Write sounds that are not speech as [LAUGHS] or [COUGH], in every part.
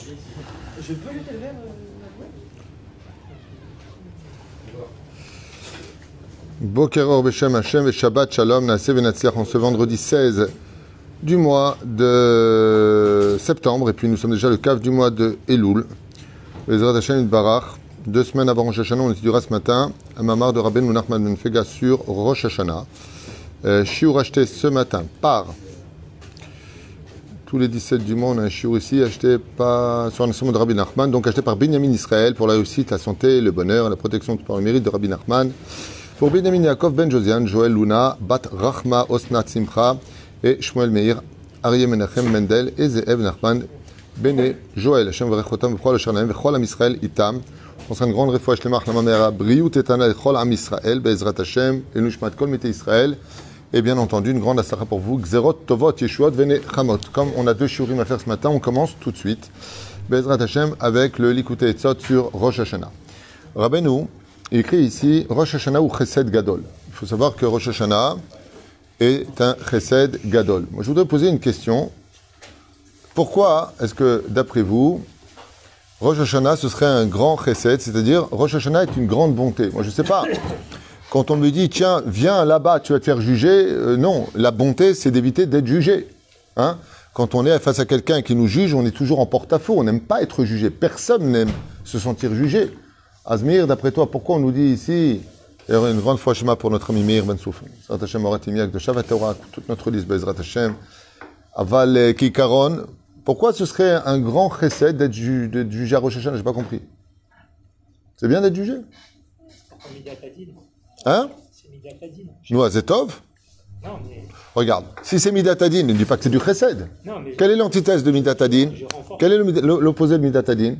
Je peux jeter le verre Bokeror Beshem Hashem et Shabbat Shalom Naaseh Venatzliach en ce vendredi 16 du mois de septembre et puis nous sommes déjà le cave du mois de Elul. Bezrat Hashem Barach. Deux semaines avant Rosh Hashanah, on étudiera ce matin un mamar de Rabben Nachman Ben Fega sur Rosh Hashanah. Euh, Shiur acheté ce matin par tous les 17 du a un shiur ici acheté par, sur un enseignement de Rabbi Nachman, donc acheté par Benjamin Israël pour la réussite, la santé, le bonheur, la protection par le mérite de Rabbi Nachman. Pour Benjamin Yaakov Ben Josian, Joël Luna, Bat Rachma Osnat Simcha et Shmuel Meir, Arié Menachem Mendel et Zeev Nachman Bene Joël. Hashem Varechotam V'chol Hashanah V'chol Am Israël Itam. On sera une grande refouach lemach la mamera Briut Etana V'chol Am Israël Be'ezrat Hashem et Nushmat Kol Mete Israël. Et bien entendu, une grande asara pour vous. Xerot Tovot Yeshuot Vene Chamot. Comme on a deux shurim à faire ce matin, on commence tout de suite. Be'ezrat Hashem avec le Likutei Etzot sur Rosh Hashanah. Rabbeinu, écrit ici Rosh Hashanah ou Chesed Gadol. Il faut savoir que Rosh Hashanah est un Chesed Gadol. Moi, je voudrais poser une question. Pourquoi est-ce que, d'après vous, Rosh Hashanah, ce serait un grand Chesed, c'est-à-dire Rosh Hashanah est une grande bonté Moi, je ne sais pas. Quand on me dit, tiens, viens là-bas, tu vas te faire juger, euh, non, la bonté, c'est d'éviter d'être jugé. Hein Quand on est face à quelqu'un qui nous juge, on est toujours en porte-à-faux. On n'aime pas être jugé. Personne n'aime se sentir jugé. Azmir, d'après toi, pourquoi on nous dit ici, et une grande fois Shema pour notre ami Meir Ben Oratimiak de Shavat toute notre liste Bezrat Hashem, Aval Kikaron, pourquoi ce serait un grand chesed d'être ju- d'être jugé à Rosh Hashanah? J'ai pas compris. C'est bien d'être jugé? Hein C'est Midatadine. Non, mais. Regarde, si c'est Midatadine, ne dis pas que c'est du chesed. Non, mais. Quelle est l'antithèse de Midatadine. Quel est l'opposé de Midatadine.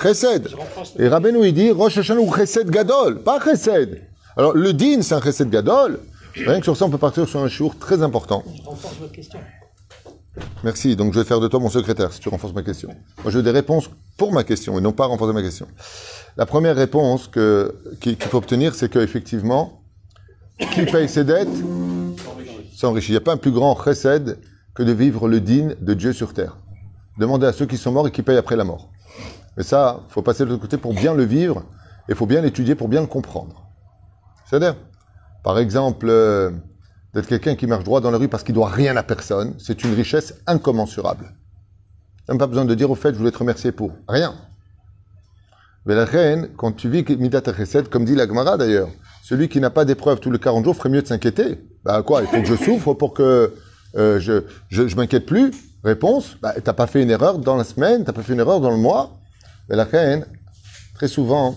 Chesed. Renforce. Et Rabbeinu, il dit Rosh Hashanah ou Chesed Gadol, pas Chesed. Alors, le din, c'est un Chesed Gadol. Rien que sur ça, on peut partir sur un jour très important. Je renforce votre question. Merci. Donc, je vais faire de toi mon secrétaire si tu renforces ma question. Moi, je veux des réponses pour ma question et non pas renforcer ma question. La première réponse que, qu'il faut obtenir, c'est qu'effectivement, qui paye ses dettes s'enrichit. Il n'y a pas un plus grand chesed que de vivre le din de Dieu sur terre. Demandez à ceux qui sont morts et qui payent après la mort. Mais ça, il faut passer de l'autre côté pour bien le vivre et il faut bien l'étudier pour bien le comprendre. C'est-à-dire, par exemple, euh, d'être quelqu'un qui marche droit dans la rue parce qu'il doit rien à personne, c'est une richesse incommensurable. Même pas besoin de dire au fait, je voulais te remercier pour rien. Mais la reine, quand tu vis Midat Chesed, comme dit la Gemara d'ailleurs, celui qui n'a pas d'épreuve tous les 40 jours ferait mieux de s'inquiéter. Bah quoi, il faut que je souffre pour que euh, je, je, m'inquiète plus? Réponse, bah, t'as pas fait une erreur dans la semaine, t'as pas fait une erreur dans le mois. Mais la reine, très souvent,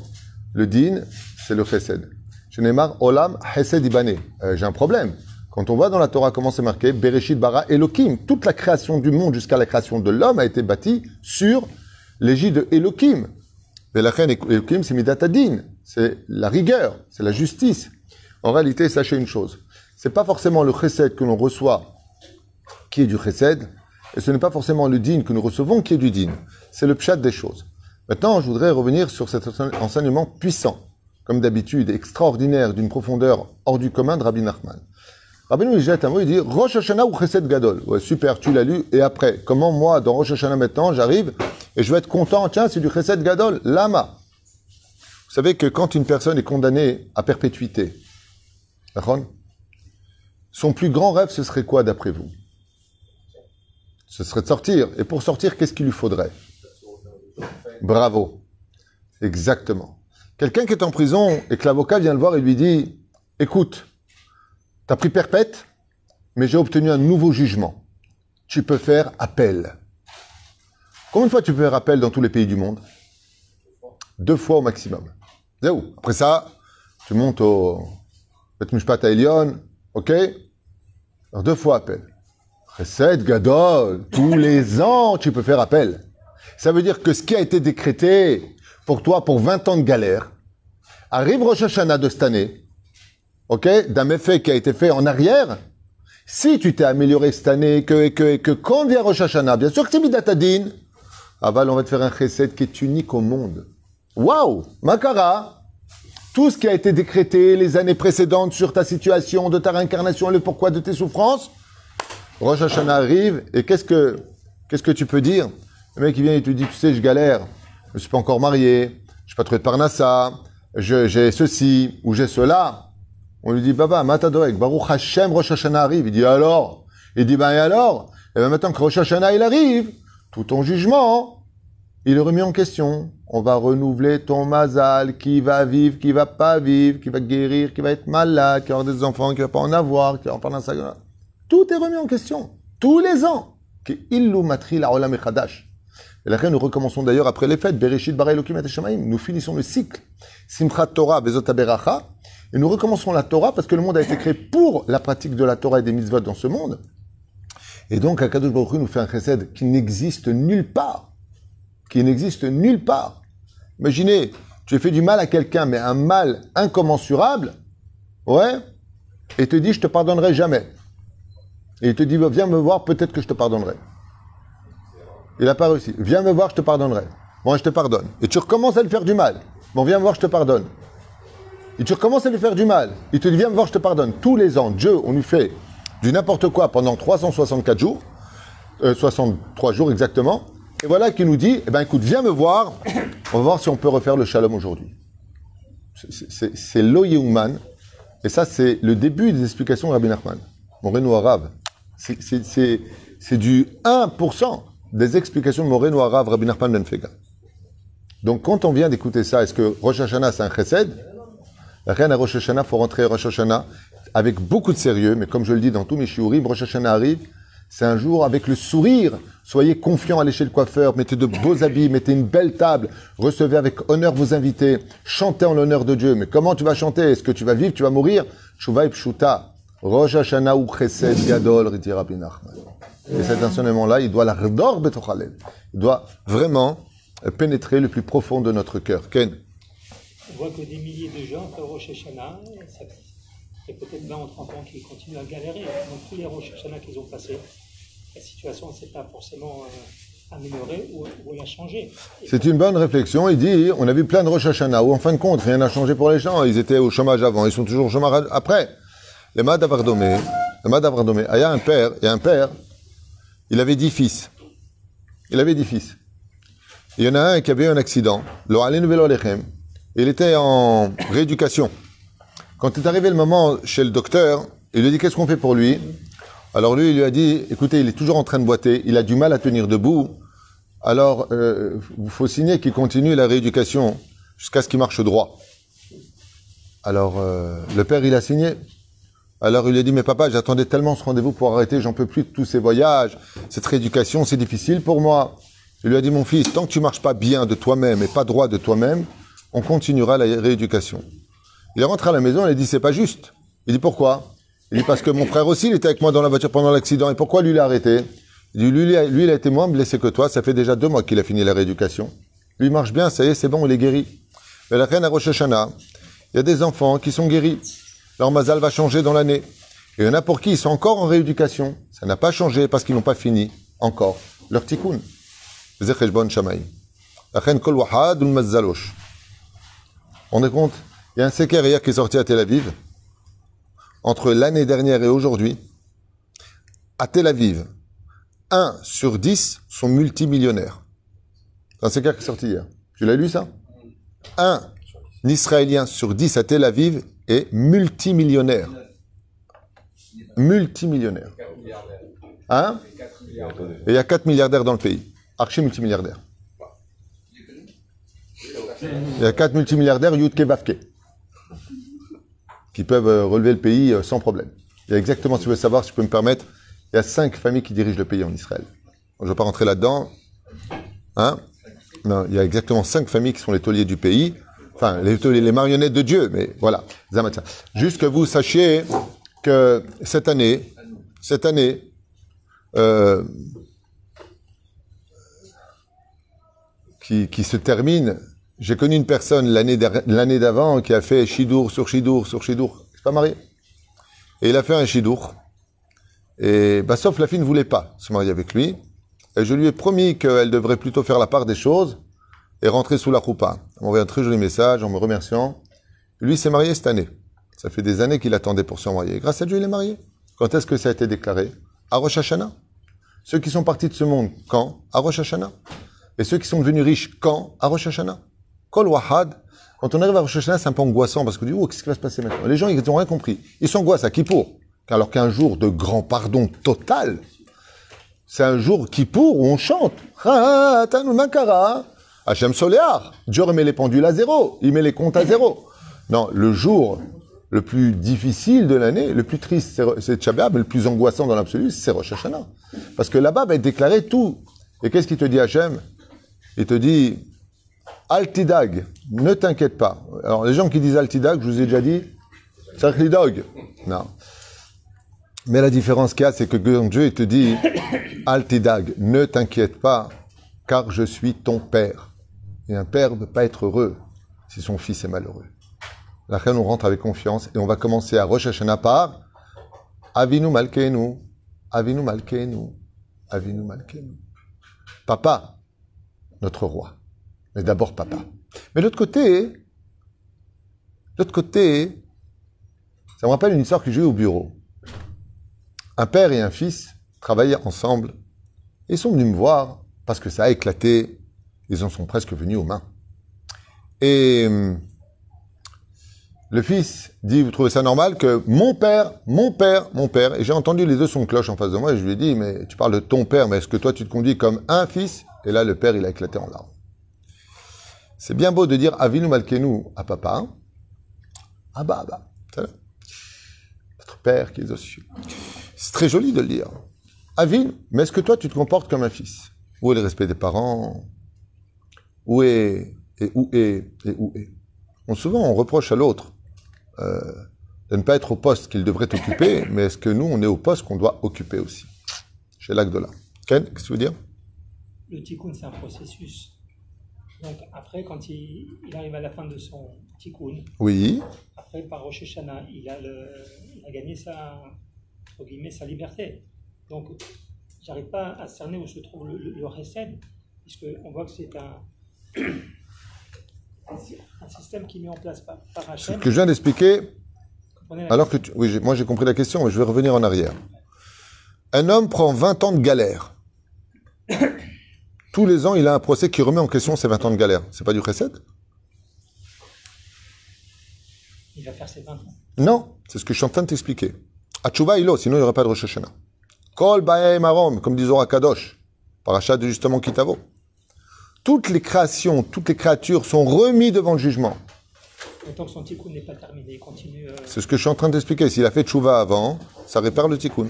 le din, c'est le chesed. Je n'ai marre, olam chesed ibane. Euh, J'ai un problème. Quand on voit dans la Torah comment c'est marqué, Bereshit bara Elohim, toute la création du monde jusqu'à la création de l'homme a été bâtie sur l'égide de Elohim. Mais la reine Elohim, c'est midatadin, c'est la rigueur, c'est la justice. En réalité, sachez une chose, c'est pas forcément le chesed que l'on reçoit qui est du chesed, et ce n'est pas forcément le din que nous recevons qui est du din. C'est le pshat des choses. Maintenant, je voudrais revenir sur cet ense- enseignement puissant, comme d'habitude, extraordinaire, d'une profondeur hors du commun de Rabbi Nachman. Rabbi nous il jette un mot, il dit Rosh Hashanah ou Chesed Gadol? Ouais, super, tu l'as lu, et après, comment moi, dans Rosh Hashanah maintenant, j'arrive et je vais être content, tiens, c'est du Chesed Gadol, Lama. Vous savez que quand une personne est condamnée à perpétuité, son plus grand rêve, ce serait quoi d'après vous? Ce serait de sortir. Et pour sortir, qu'est-ce qu'il lui faudrait? Bravo. Exactement. Quelqu'un qui est en prison et que l'avocat vient le voir et lui dit Écoute, t'as pris perpète, mais j'ai obtenu un nouveau jugement. Tu peux faire appel. Combien de fois tu peux faire appel dans tous les pays du monde? Deux fois au maximum. C'est où? Après ça, tu montes au Bet Mishpat Elion, ok? Alors deux fois appel. Chesed Gadol, tous [LAUGHS] les ans tu peux faire appel. Ça veut dire que ce qui a été décrété pour toi pour 20 ans de galère, arrive Rosh Hashanah de cette année, ok, d'un méfait qui a été fait en arrière, si tu t'es amélioré cette année, que, et que, et que quand vient Rosh Hashanah, bien sûr que c'est Midatadin, Aval, on va te faire un chesed qui est unique au monde. Waouh! Makara! Tout ce qui a été décrété les années précédentes sur ta situation, de ta réincarnation, le pourquoi de tes souffrances, Rosh Hashanah arrive, et qu'est-ce que, qu'est-ce que tu peux dire? Le mec, il vient, il te dit, tu sais, je galère, je ne suis pas encore marié, je n'ai pas trouvé de parnassa, j'ai ceci ou j'ai cela. On lui dit, Baba, Matadoek, Baruch Hashem, Rosh Hashanah arrive. Il dit, alors? Il dit, ben et alors? Et bien maintenant que Rosh Hashanah, il arrive, tout ton jugement, il est remis en question. On va renouveler ton mazal, qui va vivre, qui va pas vivre, qui va guérir, qui va être malade, qui va avoir des enfants, qui va pas en avoir, qui va en parler ça. Tout est remis en question. Tous les ans. Et là, nous recommençons d'ailleurs après les fêtes. Bereshit bara. Nous finissons le cycle. Simchat Torah bezot. Et nous recommençons la Torah parce que le monde a été créé pour la pratique de la Torah et des mitzvot dans ce monde. Et donc, Akadosh Baruch Hu nous fait un chesed qui n'existe nulle part. Qui n'existe nulle part. Imaginez, tu as fait du mal à quelqu'un, mais un mal incommensurable, ouais, et te dit, je te pardonnerai jamais. Et il te dit, viens me voir, peut-être que je te pardonnerai. Il n'a pas réussi. Viens me voir, je te pardonnerai. Bon, je te pardonne. Et tu recommences à lui faire du mal. Bon, viens me voir, je te pardonne. Et tu recommences à lui faire du mal. Il te dit, viens me voir, je te pardonne. Tous les ans, Dieu, on lui fait du n'importe quoi pendant 364 jours, euh, 63 jours exactement. Et voilà qu'il nous dit, eh ben écoute, viens me voir, [COUGHS] on va voir si on peut refaire le shalom aujourd'hui. C'est- l'Oyeuman, et ça c'est le début des explications de Rabbi Nachman, Moreno Arabe. C'est du 1% des explications de Moreno Arabe, Rabbi Nachman Ben Fega. Donc quand on vient d'écouter ça, est-ce que Rosh Hashanah c'est un chesed? Reine à Rosh Hashanah, faut rentrer à Rosh Hashanah avec beaucoup de sérieux, mais comme je le dis dans tous mes shiurim, Rosh Hashanah arrive, c'est un jour avec le sourire. Soyez confiants, allez chez le coiffeur, mettez de beaux habits, mettez une belle table, recevez avec honneur vos invités, chantez en l'honneur de Dieu. Mais comment tu vas chanter? Est-ce que tu vas vivre, tu vas mourir? Tshuva et Pshuta. Rosh Hashanah ou Chesed Gadol. Et cet enseignement-là, il doit l'ardor betochalev. Il doit vraiment pénétrer le plus profond de notre cœur. Ken voit que des milliers de gens après Rosh Hashanah, a peut-être 20 ou 30 ans qui continuent à galérer. Donc tous les Rosh Hashanah qu'ils ont passés, la situation ne s'est pas forcément euh, améliorée ou, ou a changé. Et C'est une bonne réflexion. Il dit, on a vu plein de Rosh Hashanah où en fin de compte, rien n'a changé pour les gens. Ils étaient au chômage avant, ils sont toujours au chômage après. Le Mad Avardomé, ah, il y a un père, il y a un père, il avait dix fils. Il avait dix fils. Il y en a un qui avait eu un accident. Lo alenu velo. Il était en rééducation. Quand est arrivé le moment chez le docteur, il lui a dit qu'est-ce qu'on fait pour lui? Alors lui, il lui a dit, écoutez, il est toujours en train de boiter, il a du mal à tenir debout. Alors, euh, il faut signer qu'il continue la rééducation jusqu'à ce qu'il marche droit. Alors, euh, le père, il a signé. Alors, il lui a dit, mais papa, j'attendais tellement ce rendez-vous pour arrêter, j'en peux plus de tous ces voyages, cette rééducation, c'est difficile pour moi. Il lui a dit, mon fils, tant que tu marches pas bien de toi-même et pas droit de toi-même, on continuera la rééducation. Il rentre à la maison, il dit c'est pas juste. Il dit pourquoi? Il dit parce que mon frère aussi, il était avec moi dans la voiture pendant l'accident. Et pourquoi lui l'a arrêté? Il dit lui, il a été moins blessé que toi. Ça fait déjà deux mois qu'il a fini la rééducation. Lui marche bien, ça y est, c'est bon, il est guéri. Mais la reine à Rosh Hashanah, il y a des enfants qui sont guéris. Leur mazal va changer dans l'année. Et il y en a pour qui ils sont encore en rééducation. Ça n'a pas changé parce qu'ils n'ont pas fini encore leur tikkun. Zecheshbon Shamaim. La reine kol mazalosh. On est compte? Il y a un séquer hier qui est sorti à Tel Aviv. Entre l'année dernière et aujourd'hui, à Tel Aviv, 1 sur 10 sont multimillionnaires. C'est un séquer qui est sorti hier. Tu l'as lu ça? Un Israélien sur 10 à Tel Aviv est multimillionnaire. Multimillionnaire. Hein? Il y a 4 milliardaires dans le pays. Archi multimilliardaires. Il y a 4 multimilliardaires Yudke Bafke qui peuvent euh, relever le pays euh, sans problème. Il y a exactement, si tu veux savoir, si je peux me permettre, il y a 5 familles qui dirigent le pays en Israël. Je ne vais pas rentrer là-dedans. Hein Non, il y a exactement 5 familles qui sont les tauliers du pays. Enfin, les, marionnettes de Dieu, mais voilà. Juste que vous sachiez que cette année, cette année, euh, qui se termine. J'ai connu une personne l'année d'avant qui a fait Shidour sur Shidour sur Shidour. Il s'est pas marié? Et il a fait un Shidour. Et bah, sauf la fille ne voulait pas se marier avec lui. Et je lui ai promis qu'elle devrait plutôt faire la part des choses et rentrer sous la roupa. Elle m'a envoyé un très joli message en me remerciant. Lui s'est marié cette année. Ça fait des années qu'il attendait pour se marier. Grâce à Dieu, il est marié. Quand est-ce que ça a été déclaré? À Rosh Hashanah. Ceux qui sont partis de ce monde, quand? À Rosh Hashanah. Et ceux qui sont devenus riches quand? À Rosh Hashanah. Kol Wahad. Quand on arrive à Rosh Hashanah, c'est un peu angoissant parce que du oh, qu'est-ce qui va se passer maintenant? Les gens, ils n'ont rien compris. Ils s'angoissent à Kippour. Alors qu'un jour de grand pardon total, c'est un jour Kippour où on chante. Hachem Soléar. Dieu remet les pendules à zéro. Il met les comptes à zéro. Non, le jour le plus difficile de l'année, le plus triste, c'est Tchabéab, mais le plus angoissant dans l'absolu, c'est Rosh Hashanah. Parce que là-bas va être déclaré tout. Et qu'est-ce qu'il te dit Hachem? Il te dit, Altidag, ne t'inquiète pas. Alors les gens qui disent Altidag, je vous ai déjà dit, dog. Non. Mais la différence qu'il y a, c'est que Dieu il te dit, [COUGHS] Altidag, ne t'inquiète pas, car je suis ton père. Et un père ne peut pas être heureux si son fils est malheureux. La reine, on rentre avec confiance et on va commencer à Rosh Hashanah par Avinu Malkeinu, Avinu Malkeinu, Avinu Malkeinu. Papa, notre roi. Mais d'abord papa. Mais l'autre côté, l'autre côté, ça me rappelle une histoire que j'ai eue au bureau. Un père et un fils travaillaient ensemble. Ils sont venus me voir parce que ça a éclaté. Ils en sont presque venus aux mains. Et hum, le fils dit, vous trouvez ça normal que mon père, mon père, mon père, et j'ai entendu les deux sons de cloche en face de moi, et je lui ai dit, mais tu parles de ton père, mais est-ce que toi tu te conduis comme un fils? Et là, le père, il a éclaté en larmes. C'est bien beau de dire Avinu Malkenu à papa. Ah bah, bah, notre père qui est aux. C'est très joli de le dire. Avinu, mais est-ce que toi tu te comportes comme un fils? Où est le respect des parents? Où est, et où est, et où est? Souvent, on reproche à l'autre euh, de ne pas être au poste qu'il devrait occuper, [LAUGHS] mais est-ce que nous, on est au poste qu'on doit occuper aussi? Chez l'Agdola. Ken, qu'est-ce que tu veux dire? Le tikkun, c'est un processus. Donc après, quand il, arrive à la fin de son tikkun, oui. après par Rosh Hashanah, il a, le, il a gagné sa, guillemets, sa liberté. Donc, j'arrive pas à cerner où se trouve le, le, le puisqu'on voit que c'est un [COUGHS] un système qui est mis en place par, par Ce que je viens d'expliquer, alors que oui, moi j'ai compris la question, mais je vais revenir en arrière. Un homme prend 20 ans de galère. [COUGHS] Tous les ans, il a un procès qui remet en question ses 20 ans de galère. C'est pas du chesed Il va faire ses 20 ans. Non, c'est ce que je suis en train de t'expliquer. Achuba ilo, sinon il n'y aurait pas de Rosh Hashanah. Kol marom, comme dit Zohar Kadosh, parachat de justement Kitavo toutes les créations, toutes les créatures sont remises devant le jugement. Tant que son tikkun n'est pas terminé, il continue. Euh, c'est ce que je suis en train d'expliquer. S'il a fait tchouva avant, ça répare le tikkun.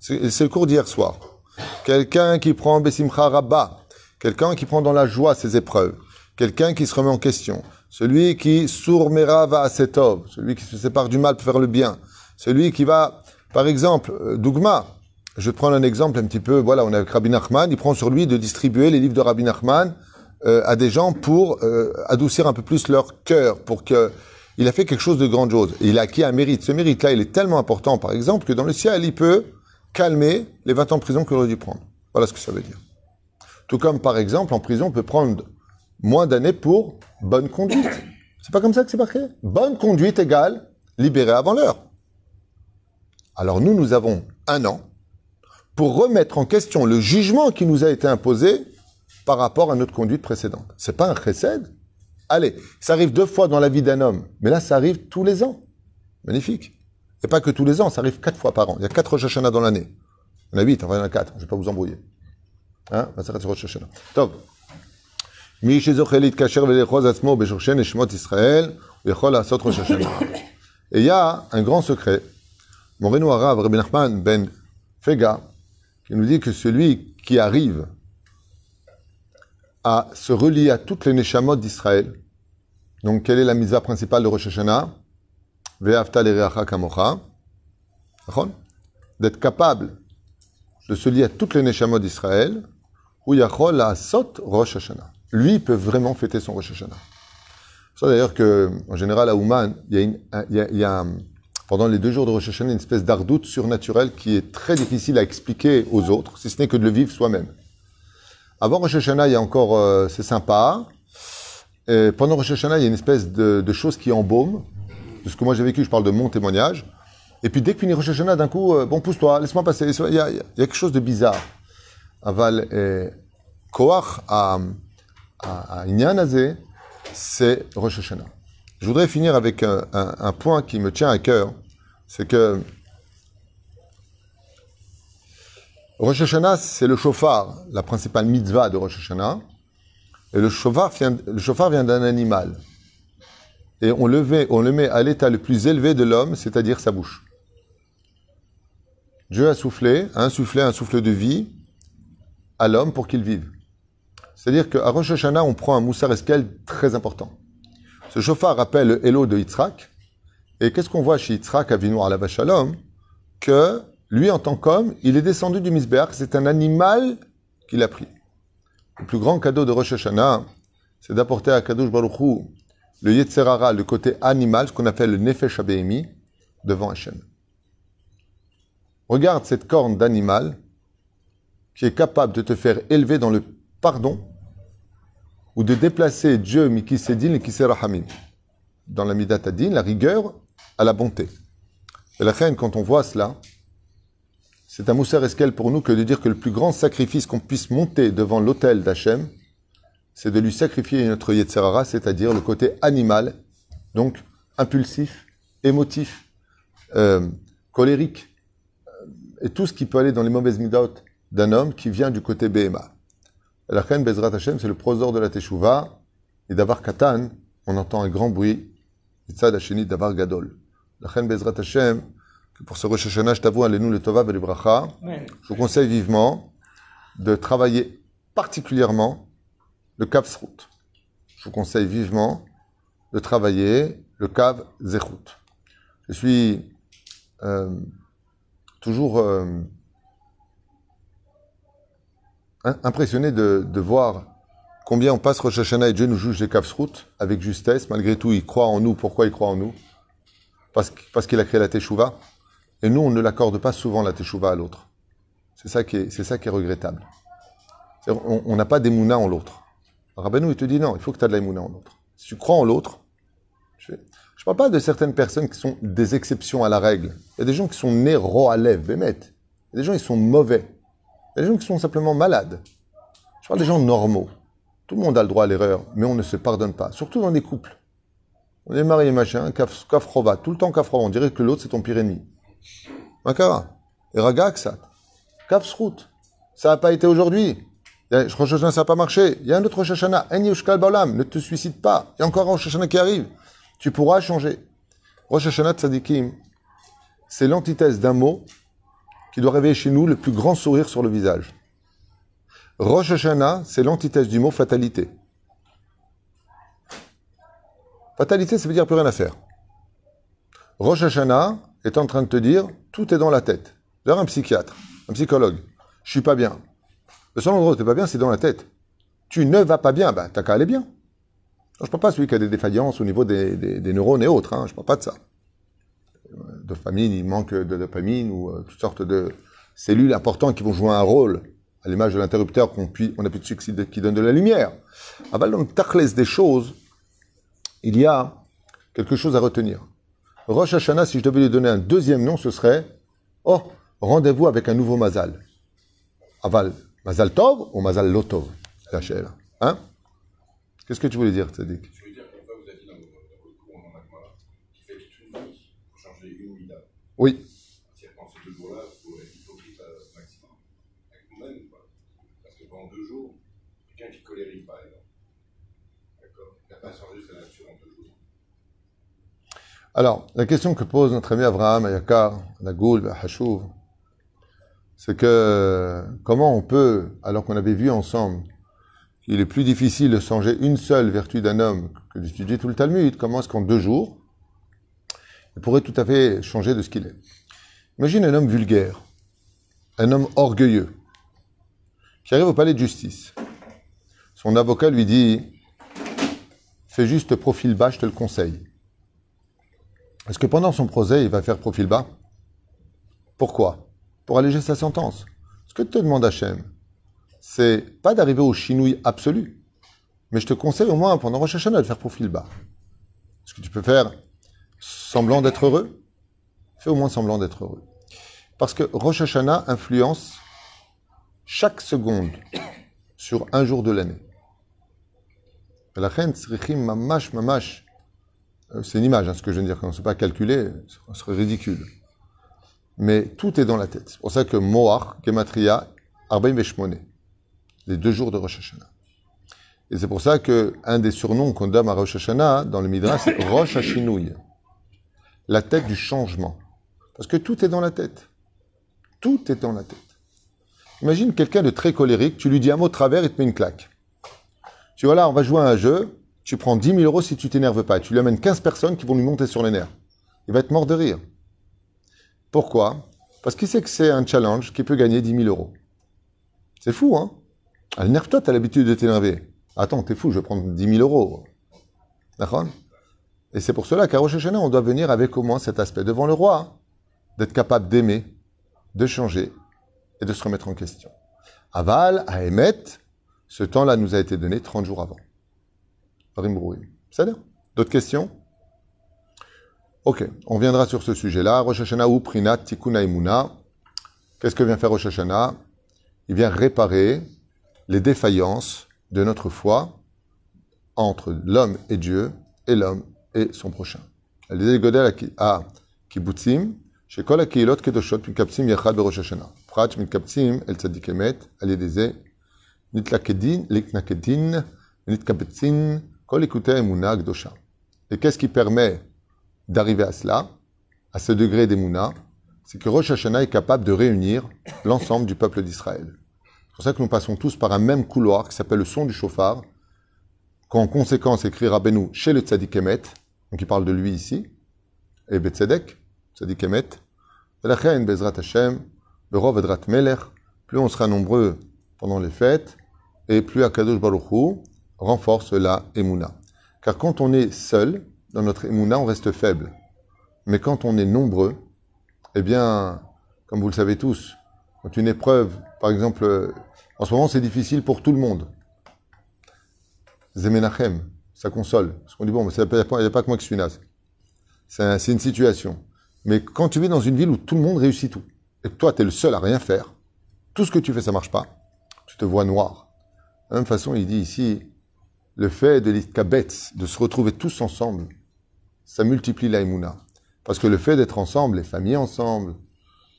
C'est le cours d'hier soir. Quelqu'un qui prend Bessimcha Rabba, quelqu'un qui prend dans la joie ses épreuves, quelqu'un qui se remet en question, celui qui sourmera va à cet homme, celui qui se sépare du mal pour faire le bien, celui qui va, par exemple, euh, Dougma, je prendre un exemple un petit peu. Voilà, on avec Rabbi Nachman. Il prend sur lui de distribuer les livres de Rabbi Nachman euh, à des gens pour euh, adoucir un peu plus leur cœur, pour que il a fait quelque chose de grandiose. Et il a acquis un mérite. Ce mérite-là, il est tellement important, par exemple, que dans le ciel, il peut calmer les 20 ans de prison qu'il aurait dû prendre. Voilà ce que ça veut dire. Tout comme, par exemple, en prison, on peut prendre moins d'années pour bonne conduite. [COUGHS] C'est pas comme ça que c'est marqué Bonne conduite égale libéré avant l'heure. Alors nous, nous avons un an pour remettre en question le jugement qui nous a été imposé par rapport à notre conduite précédente. C'est pas un chesed. Allez, ça arrive deux fois dans la vie d'un homme, mais là, ça arrive tous les ans. Magnifique. Et pas que tous les ans, ça arrive quatre fois par an. Il y a quatre Rosh dans l'année. Il y en a huit, enfin il y en a quatre. Je vais pas vous embrouiller. Hein? Ça reste Rosh Hashanah. Top. Et il y a un grand secret. Mon Arabe, Rabbi Nachman ben Fega, il nous dit que celui qui arrive à se relier à toutes les neshamot d'Israël, donc quelle est la mitzvah principale de Rosh Hashanah? D'être capable de se lier à toutes les neshamot d'Israël, ou yachol la sot Rosh Hashanah. Lui peut vraiment fêter son Rosh Hashanah. C'est d'ailleurs que, en général, à Ouman, il y a, pendant les deux jours de Rosh Hashanah, une espèce d'ardoute surnaturel qui est très difficile à expliquer aux autres, si ce n'est que de le vivre soi-même. Avant Rosh Hashanah, il y a encore, euh, c'est sympa. Et pendant Rosh Hashanah, il y a une espèce de, de chose qui embaume. De ce que moi j'ai vécu, je parle de mon témoignage. Et puis dès que finit Rosh Hashanah, d'un coup, euh, bon, pousse-toi, laisse-moi passer. Il y, a, quelque chose de bizarre. Aval, koach à, à, c'est Rosh Hashanah. Je voudrais finir avec un, point qui me tient à cœur, c'est que Rosh Hashanah, c'est le chauffard, la principale mitzvah de Rosh Hashanah. Et le chauffard le chauffard vient d'un animal. Et on le, met à l'état le plus élevé de l'homme, c'est-à-dire sa bouche. Dieu a soufflé, a insufflé un souffle de vie à l'homme pour qu'il vive. C'est-à-dire qu'à Rosh Hashanah, on prend un moussar eskel très important. Ce chauffard rappelle le Hello de Yitzhak. Et qu'est-ce qu'on voit chez Yitzhak à Vinoir la Shalom? Que lui, en tant qu'homme, il est descendu du Misbeach, c'est un animal qu'il a pris. Le plus grand cadeau de Rosh Hashanah, c'est d'apporter à Kadosh Baruch le Yetzerara, le côté animal, ce qu'on appelle le Nefesh Abehemi, devant Hachem. Regarde cette corne d'animal qui est capable de te faire élever dans le pardon ou de déplacer Dieu Mikisedin et Kiserahamim. Dans la Midatadin, la rigueur à la bonté. Et la reine, quand on voit cela, c'est un mousser esquel pour nous que de dire que le plus grand sacrifice qu'on puisse monter devant l'autel d'Hachem, c'est de lui sacrifier notre Yetzerara, c'est-à-dire le côté animal, donc impulsif, émotif, euh, colérique, euh, et tout ce qui peut aller dans les mauvaises midot d'un homme qui vient du côté BMA. La reine Bezrat Hashem, c'est le prosor de la Teshuvah, et d'avoir Katan, on entend un grand bruit, Yitzhad Hasheni d'avoir Gadol. La reine Bezrat Hashem, pour ce Rosh Hashanah, je t'avoue, allez-nous le Tova et le Bracha. Je vous conseille vivement de travailler particulièrement le Kav Srout. Je vous conseille vivement de travailler le Kav Zerut. Je suis euh, toujours euh, impressionné de, voir combien on passe Rosh Hashanah et Dieu nous juge les Kav Srout avec justesse. Malgré tout, il croit en nous. Pourquoi il croit en nous? Parce, qu'il a créé la Teshuvah. Et nous, on ne l'accorde pas souvent la teshuva à l'autre. C'est ça qui est, regrettable. on n'a pas d'émouna en l'autre. Rabbeinu, il te dit non, il faut que tu aies de l'émouna en l'autre. Si tu crois en l'autre, je ne parle pas de certaines personnes qui sont des exceptions à la règle. Il y a des gens qui sont nés roalev, bémet. Il y a des gens qui sont mauvais. Il y a des gens qui sont simplement malades. Je parle des gens normaux. Tout le monde a le droit à l'erreur, mais on ne se pardonne pas. Surtout dans des couples. On est marié, machin, kafrova, tout le temps kafrova. On dirait que l'autre, c'est ton pire ennemi. Makara. Et Ragaksat. Kafsrout. Ça n'a pas été aujourd'hui. Rosh ça n'a pas marché. Il y a un autre Rosh Hashanah. Balam. Ne te suicide pas. Il y a encore un Rosh Hashanah qui arrive. Tu pourras changer. Rosh Hashanah Tzadikim, c'est l'antithèse d'un mot qui doit réveiller chez nous le plus grand sourire sur le visage. Rosh Hashanah, c'est l'antithèse du mot fatalité. Fatalité, ça veut dire plus rien à faire. Rosh Hashanah, est en train de te dire tout est dans la tête. D'ailleurs, un psychiatre, un psychologue, je suis pas bien. Le seul endroit où pas bien, c'est dans la tête. Tu ne vas pas bien, bah, t'as qu'à aller bien. Je ne parle pas celui qui a des défaillances au niveau des, des, neurones et autres, hein, je ne parle pas de ça. Dopamine, il manque de dopamine ou euh, toutes sortes de cellules importantes qui vont jouer un rôle, à l'image de l'interrupteur qu'on on appuie dessus qui donne de la lumière. Aval donc tachlès des choses, il y a quelque chose à retenir. Rosh Hashanah, si je devais lui donner un deuxième nom, ce serait Oh, rendez-vous avec un nouveau Mazal. Aval, Mazal Tov ou Mazal Lotov Rachel. Hein? Qu'est-ce que tu voulais dire, Tzadik? Je veux dire qu'en fait, vous avez dit dans votre cours en Magmara qu'il fait toute une vie pour changer une mida. Oui. C'est-à-dire qu'en ces deux jours-là, il faut être hypocrite au maximum. Avec nous-mêmes, quoi. Parce que pendant deux jours, quelqu'un qui colérie, par exemple, d'accord? Il n'a pas changé sa nature en deux jours. Alors, la question que pose notre ami Abraham Ayakar, Nagoul, Hashuv, c'est que comment on peut, alors qu'on avait vu ensemble qu'il est plus difficile de changer une seule vertu d'un homme que d'étudier tout le Talmud, comment est-ce qu'en deux jours, il pourrait tout à fait changer de ce qu'il est? Imagine un homme vulgaire, un homme orgueilleux, qui arrive au palais de justice. Son avocat lui dit, fais juste profil bas, je te le conseille. Est-ce que pendant son procès, il va faire profil bas? Pourquoi? Pour alléger sa sentence. Ce que te demande Hachem, c'est pas d'arriver au chinouille absolu, mais je te conseille au moins pendant Rosh Hashanah de faire profil bas. Est-ce que tu peux faire semblant d'être heureux Fais au moins semblant d'être heureux. Parce que Rosh Hashanah influence chaque seconde sur un jour de l'année. Euh, c'est une image, hein, ce que je veux dire. Quand on ne sait pas calculer, ce serait ridicule. Mais tout est dans la tête. C'est pour ça que Moar, Gematria, Arbaim Veshmone, les deux jours de Rosh Hashanah. Et c'est pour ça que un des surnoms qu'on donne à Rosh Hashanah dans le Midrash, c'est Rosh Hashinouï, la tête du changement. Parce que tout est dans la tête. Tout est dans la tête. Imagine quelqu'un de très colérique, tu lui dis un mot de travers, il te met une claque. Tu vois là, on va jouer à un jeu, tu prends 10 000 euros si tu t'énerves pas. Tu lui amènes 15 personnes qui vont lui monter sur les nerfs. Il va être mort de rire. Pourquoi? Parce qu'il sait que c'est un challenge qui peut gagner 10 000 euros. C'est fou, hein? Énerve-toi, tu as l'habitude de t'énerver. Attends, t'es fou, je vais prendre 10 000 euros. D'accord? Et c'est pour cela qu'à Rosh Hashanah, on doit venir avec au moins cet aspect devant le roi, hein, d'être capable d'aimer, de changer et de se remettre en question. Aval, à émettre, ce temps-là nous a été donné 30 jours avant. Ça D'autres questions? Ok, on viendra sur ce sujet-là. Rosh Hashanah ou Prinat Tikuna Imuna. Qu'est-ce que vient faire Rosh Hashanah? Il vient réparer les défaillances de notre foi entre l'homme et Dieu, et l'homme et son prochain. Kibbutzim, chez Kol Akilot Kedoshot, Mikapsim Yachad Berosh Hashanah. Prat Mikapsim El Tzadikemet, Aliedeze, Nitlakedin, Liknakedin, Nitkabetsin, Kol Ikuta Emuna Gdosha. Et qu'est-ce qui permet d'arriver à cela, à ce degré d'émouna C'est que Rosh Hashanah est capable de réunir l'ensemble du peuple d'Israël. C'est pour ça que nous passons tous par un même couloir qui s'appelle le son du chauffard, qu'en conséquence écrit Rabbeinu chez le Tzadik Emet, donc il parle de lui ici, et Betzedek, Tzadik Emet, Velachen Bezrat Hashem, Berov Edrat Melech, plus on sera nombreux pendant les fêtes, et plus Akadosh Baruch Hu renforce la Emouna. Car quand on est seul, dans notre Emouna, on reste faible. Mais quand on est nombreux, eh bien, comme vous le savez tous, quand une épreuve, par exemple, en ce moment, c'est difficile pour tout le monde. Zemenachem, ça console. Parce qu'on dit, bon, il n'y a, pas que moi qui suis naze. C'est une situation. Mais quand tu vis dans une ville où tout le monde réussit tout, et toi, tu es le seul à rien faire, tout ce que tu fais, ça marche pas, tu te vois noir. De la même façon, il dit ici, le fait de l'itkabetz, de se retrouver tous ensemble, ça multiplie la Parce que le fait d'être ensemble, les familles ensemble,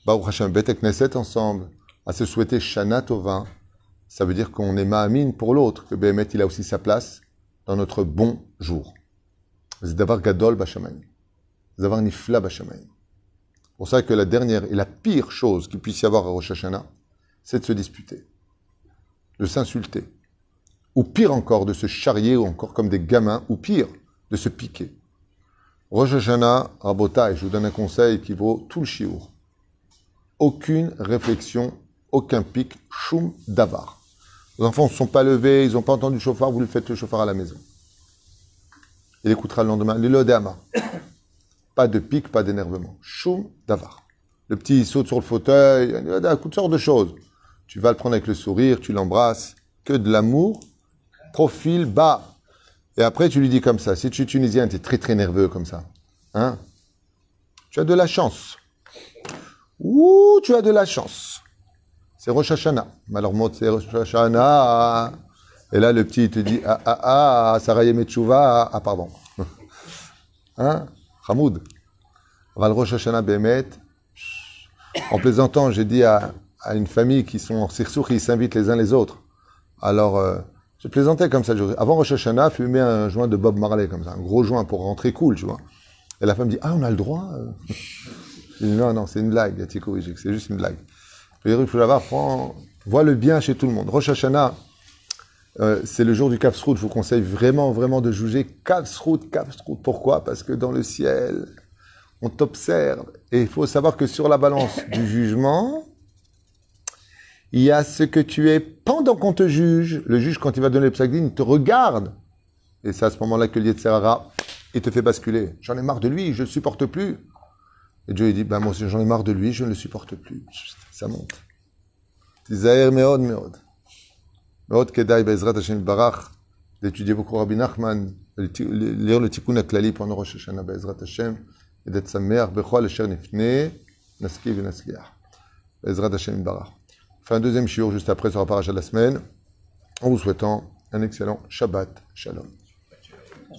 Baruch Hashem, Neset ensemble, à se souhaiter Shana Tova, ça veut dire qu'on est Ma'amin pour l'autre, que Behemet il a aussi sa place dans notre bon jour. C'est d'avoir Gadol Bashamayim. D'avoir Nifla Bashamayim. Pour ça que la dernière et la pire chose qu'il puisse y avoir à Rosh Hashanah, c'est de se disputer, de s'insulter, ou pire encore, de se charrier, ou encore comme des gamins, ou pire, de se piquer. Rosh Hashanah, Rabotai, je vous donne un conseil qui vaut tout le chiour. Aucune réflexion, aucun pic, choum davar. Les enfants ne sont pas levés, ils n'ont pas entendu le chauffard, vous lui faites le chauffard à la maison. Il écoutera le lendemain. L'ilodéama. [COUGHS] Pas de pic, pas d'énervement. Choum davar. Le petit il saute sur le fauteuil, il y a toutes sortes de choses. Tu vas le prendre avec le sourire, tu l'embrasses. Que de l'amour, profil bas. Et après, tu lui dis comme ça. Si tu es tunisien, tu es très très nerveux comme ça. Hein Tu as de la chance. Ouh, tu as de la chance. C'est Rosh Hashanah. Alors, c'est Rosh Hashanah. Et là, le petit, il te dit, ah, ah, ah, Sarah Yemetchouva, ah, pardon. [LAUGHS] Hein Hamoud. Val Rosh Hashanah Behemet. En plaisantant, j'ai dit à, à, une famille qui sont en Sirsour, ils s'invitent les uns les autres. Alors, euh, je plaisantais comme ça. Avant Rosh Hashanah, fumer un joint de Bob Marley, comme ça, un gros joint pour rentrer cool, tu vois. Et la femme dit, ah, on a le droit Je dis, non, non, c'est une blague, c'est juste une blague. Il faut l'avoir, prends, vois le bien chez tout le monde. Rosh Hashanah, euh, c'est le jour du Kafsrout. Je vous conseille vraiment, vraiment de juger Kafsrout, Kafsrout. Pourquoi? Parce que dans le ciel, on t'observe. Et il faut savoir que sur la balance du jugement, il y a ce que tu es pendant qu'on te juge. Le juge, quand il va donner le psagdin, il te regarde. Et c'est à ce moment-là que le Serara, il te fait basculer. J'en ai marre de lui, je ne le supporte plus. Et Dieu il dit, ben moi j'en ai marre de lui, je ne le supporte plus. Ça monte. Tizaher meod meod. Meod kedai be'ezrat Hashem barach, d'étudier beaucoup Rabbi Nachman, lire le tikkun aklali pendant Rosh Hashanah be'ezrat Hashem, et d'être sameach bechol asher nifne, naski v'naskliach. Be'ezrat Hashem barach. Fait un deuxième shiur juste après sur la paracha de la semaine. en vous souhaitant un excellent Shabbat Shalom.